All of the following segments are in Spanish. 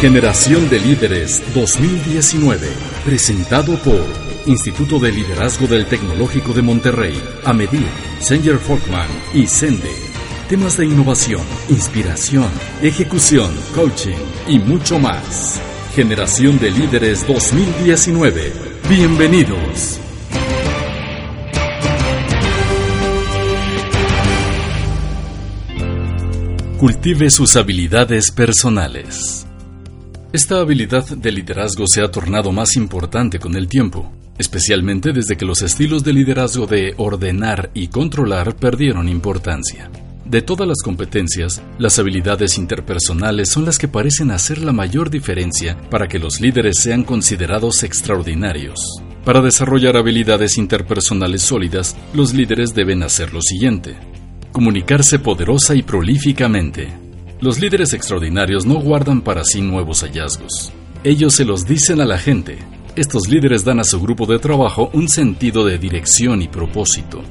Generación de Líderes 2019, presentado por Instituto de Liderazgo del Tecnológico de Monterrey, AMEDIR, Sanger Folkman y Sende. Temas de innovación, inspiración, ejecución, coaching y mucho más. Generación de Líderes 2019. Bienvenidos. Cultive sus habilidades personales. Esta habilidad de liderazgo se ha tornado más importante con el tiempo, especialmente desde que los estilos de liderazgo de ordenar y controlar perdieron importancia. De todas las competencias, las habilidades interpersonales son las que parecen hacer la mayor diferencia para que los líderes sean considerados extraordinarios. Para desarrollar habilidades interpersonales sólidas, los líderes deben hacer lo siguiente. Comunicarse poderosa y prolíficamente, los líderes extraordinarios no guardan para sí nuevos hallazgos. Ellos se los dicen a la gente. Estos líderes dan a su grupo de trabajo un sentido de dirección y propósito.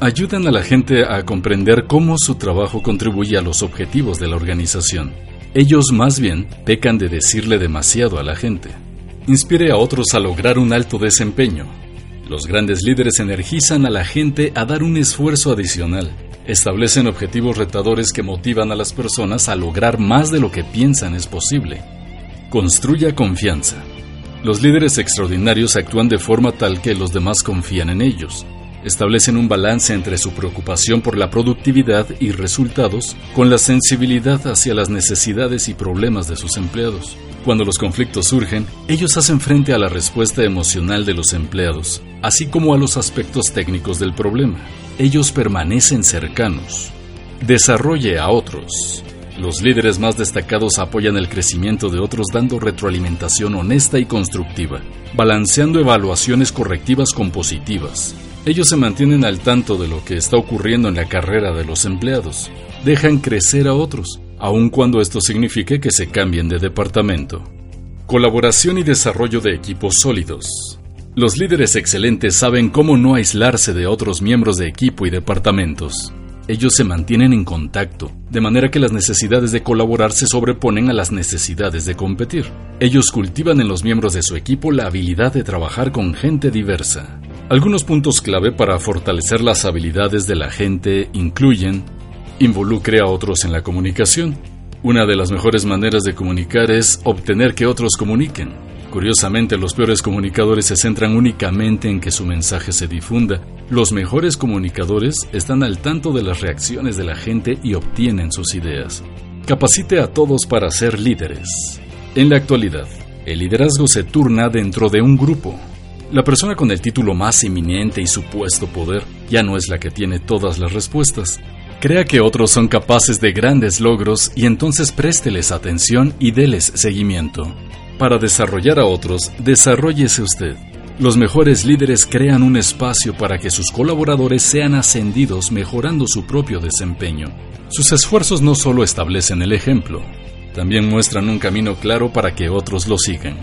Ayudan a la gente a comprender cómo su trabajo contribuye a los objetivos de la organización. Ellos más bien pecan de decirle demasiado a la gente. Inspire a otros a lograr un alto desempeño. Los grandes líderes energizan a la gente a dar un esfuerzo adicional establecen objetivos retadores que motivan a las personas a lograr más de lo que piensan es posible. Construya confianza. Los líderes extraordinarios actúan de forma tal que los demás confían en ellos. Establecen un balance entre su preocupación por la productividad y resultados con la sensibilidad hacia las necesidades y problemas de sus empleados. Cuando los conflictos surgen, ellos hacen frente a la respuesta emocional de los empleados, así como a los aspectos técnicos del problema ellos permanecen cercanos. Desarrolle a otros. Los líderes más destacados apoyan el crecimiento de otros dando retroalimentación honesta y constructiva, balanceando evaluaciones correctivas con positivas. Ellos se mantienen al tanto de lo que está ocurriendo en la carrera de los empleados. Dejan crecer a otros, aun cuando esto signifique que se cambien de departamento. Colaboración y desarrollo de equipos sólidos. Los líderes excelentes saben cómo no aislarse de otros miembros de equipo y departamentos. Ellos se mantienen en contacto, de manera que las necesidades de colaborar se sobreponen a las necesidades de competir. Ellos cultivan en los miembros de su equipo la habilidad de trabajar con gente diversa. Algunos puntos clave para fortalecer las habilidades de la gente incluyen involucre a otros en la comunicación. Una de las mejores maneras de comunicar es obtener que otros comuniquen. Curiosamente, los peores comunicadores se centran únicamente en que su mensaje se difunda. Los mejores comunicadores están al tanto de las reacciones de la gente y obtienen sus ideas. Capacite a todos para ser líderes. En la actualidad, el liderazgo se turna dentro de un grupo. La persona con el título más eminente y supuesto poder ya no es la que tiene todas las respuestas. Crea que otros son capaces de grandes logros y entonces présteles atención y déles seguimiento. Para desarrollar a otros, desarrollese usted. Los mejores líderes crean un espacio para que sus colaboradores sean ascendidos mejorando su propio desempeño. Sus esfuerzos no solo establecen el ejemplo, también muestran un camino claro para que otros lo sigan.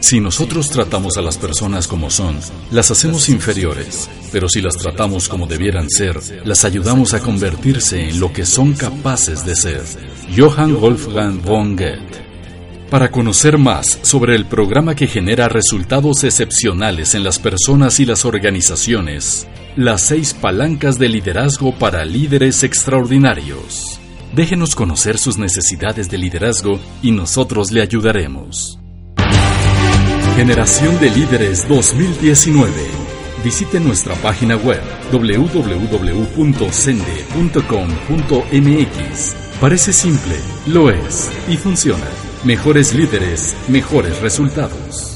Si nosotros tratamos a las personas como son, las hacemos inferiores, pero si las tratamos como debieran ser, las ayudamos a convertirse en lo que son capaces de ser. Johann Wolfgang von Goethe para conocer más sobre el programa que genera resultados excepcionales en las personas y las organizaciones, las seis palancas de liderazgo para líderes extraordinarios. Déjenos conocer sus necesidades de liderazgo y nosotros le ayudaremos. Generación de Líderes 2019. Visite nuestra página web www.sende.com.mx. Parece simple, lo es y funciona. Mejores líderes, mejores resultados.